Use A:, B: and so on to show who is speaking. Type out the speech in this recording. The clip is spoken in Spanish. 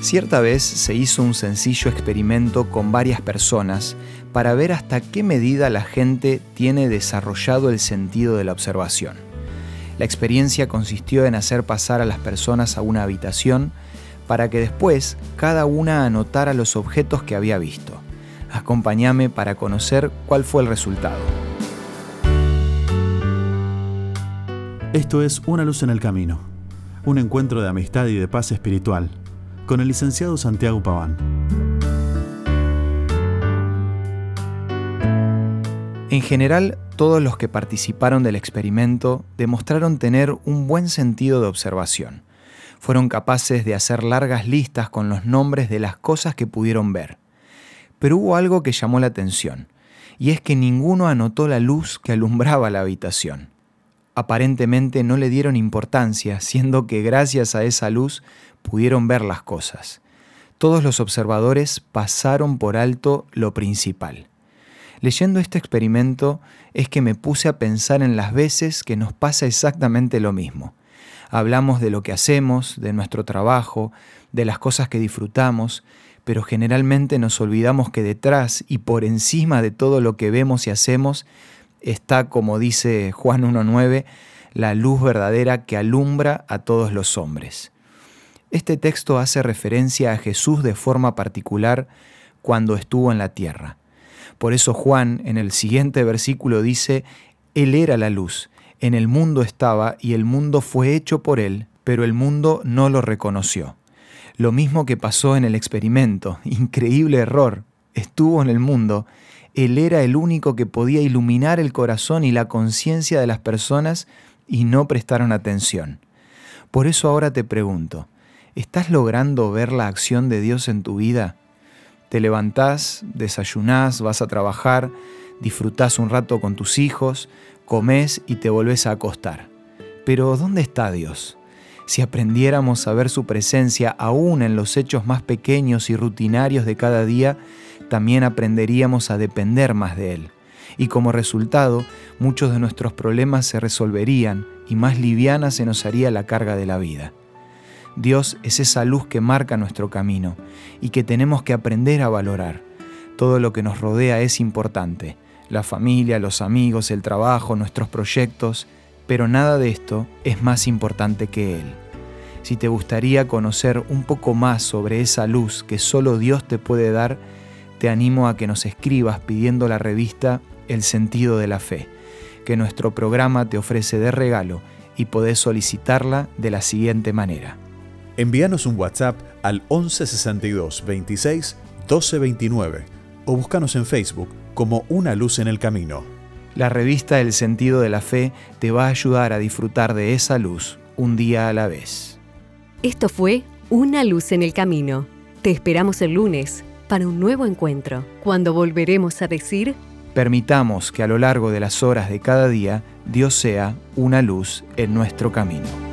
A: Cierta vez se hizo un sencillo experimento con varias personas para ver hasta qué medida la gente tiene desarrollado el sentido de la observación. La experiencia consistió en hacer pasar a las personas a una habitación para que después cada una anotara los objetos que había visto. Acompáñame para conocer cuál fue el resultado.
B: Esto es Una luz en el camino, un encuentro de amistad y de paz espiritual con el licenciado Santiago Paván.
A: En general, todos los que participaron del experimento demostraron tener un buen sentido de observación. Fueron capaces de hacer largas listas con los nombres de las cosas que pudieron ver. Pero hubo algo que llamó la atención, y es que ninguno anotó la luz que alumbraba la habitación. Aparentemente no le dieron importancia, siendo que gracias a esa luz pudieron ver las cosas. Todos los observadores pasaron por alto lo principal. Leyendo este experimento es que me puse a pensar en las veces que nos pasa exactamente lo mismo. Hablamos de lo que hacemos, de nuestro trabajo, de las cosas que disfrutamos, pero generalmente nos olvidamos que detrás y por encima de todo lo que vemos y hacemos está, como dice Juan 1.9, la luz verdadera que alumbra a todos los hombres. Este texto hace referencia a Jesús de forma particular cuando estuvo en la tierra. Por eso Juan en el siguiente versículo dice, Él era la luz, en el mundo estaba y el mundo fue hecho por Él, pero el mundo no lo reconoció. Lo mismo que pasó en el experimento, increíble error, estuvo en el mundo, Él era el único que podía iluminar el corazón y la conciencia de las personas y no prestaron atención. Por eso ahora te pregunto, ¿estás logrando ver la acción de Dios en tu vida? Te levantás, desayunás, vas a trabajar, disfrutás un rato con tus hijos, comes y te volvés a acostar. Pero ¿dónde está Dios? Si aprendiéramos a ver su presencia aún en los hechos más pequeños y rutinarios de cada día, también aprenderíamos a depender más de Él. Y como resultado, muchos de nuestros problemas se resolverían y más liviana se nos haría la carga de la vida. Dios es esa luz que marca nuestro camino y que tenemos que aprender a valorar. Todo lo que nos rodea es importante, la familia, los amigos, el trabajo, nuestros proyectos, pero nada de esto es más importante que Él. Si te gustaría conocer un poco más sobre esa luz que solo Dios te puede dar, te animo a que nos escribas pidiendo la revista El sentido de la fe, que nuestro programa te ofrece de regalo y podés solicitarla de la siguiente manera
B: Envíanos un WhatsApp al 1162 26 1229 o búscanos en Facebook como Una Luz en el Camino.
A: La revista El Sentido de la Fe te va a ayudar a disfrutar de esa luz un día a la vez.
C: Esto fue Una Luz en el Camino. Te esperamos el lunes para un nuevo encuentro, cuando volveremos a decir...
A: Permitamos que a lo largo de las horas de cada día Dios sea una luz en nuestro camino.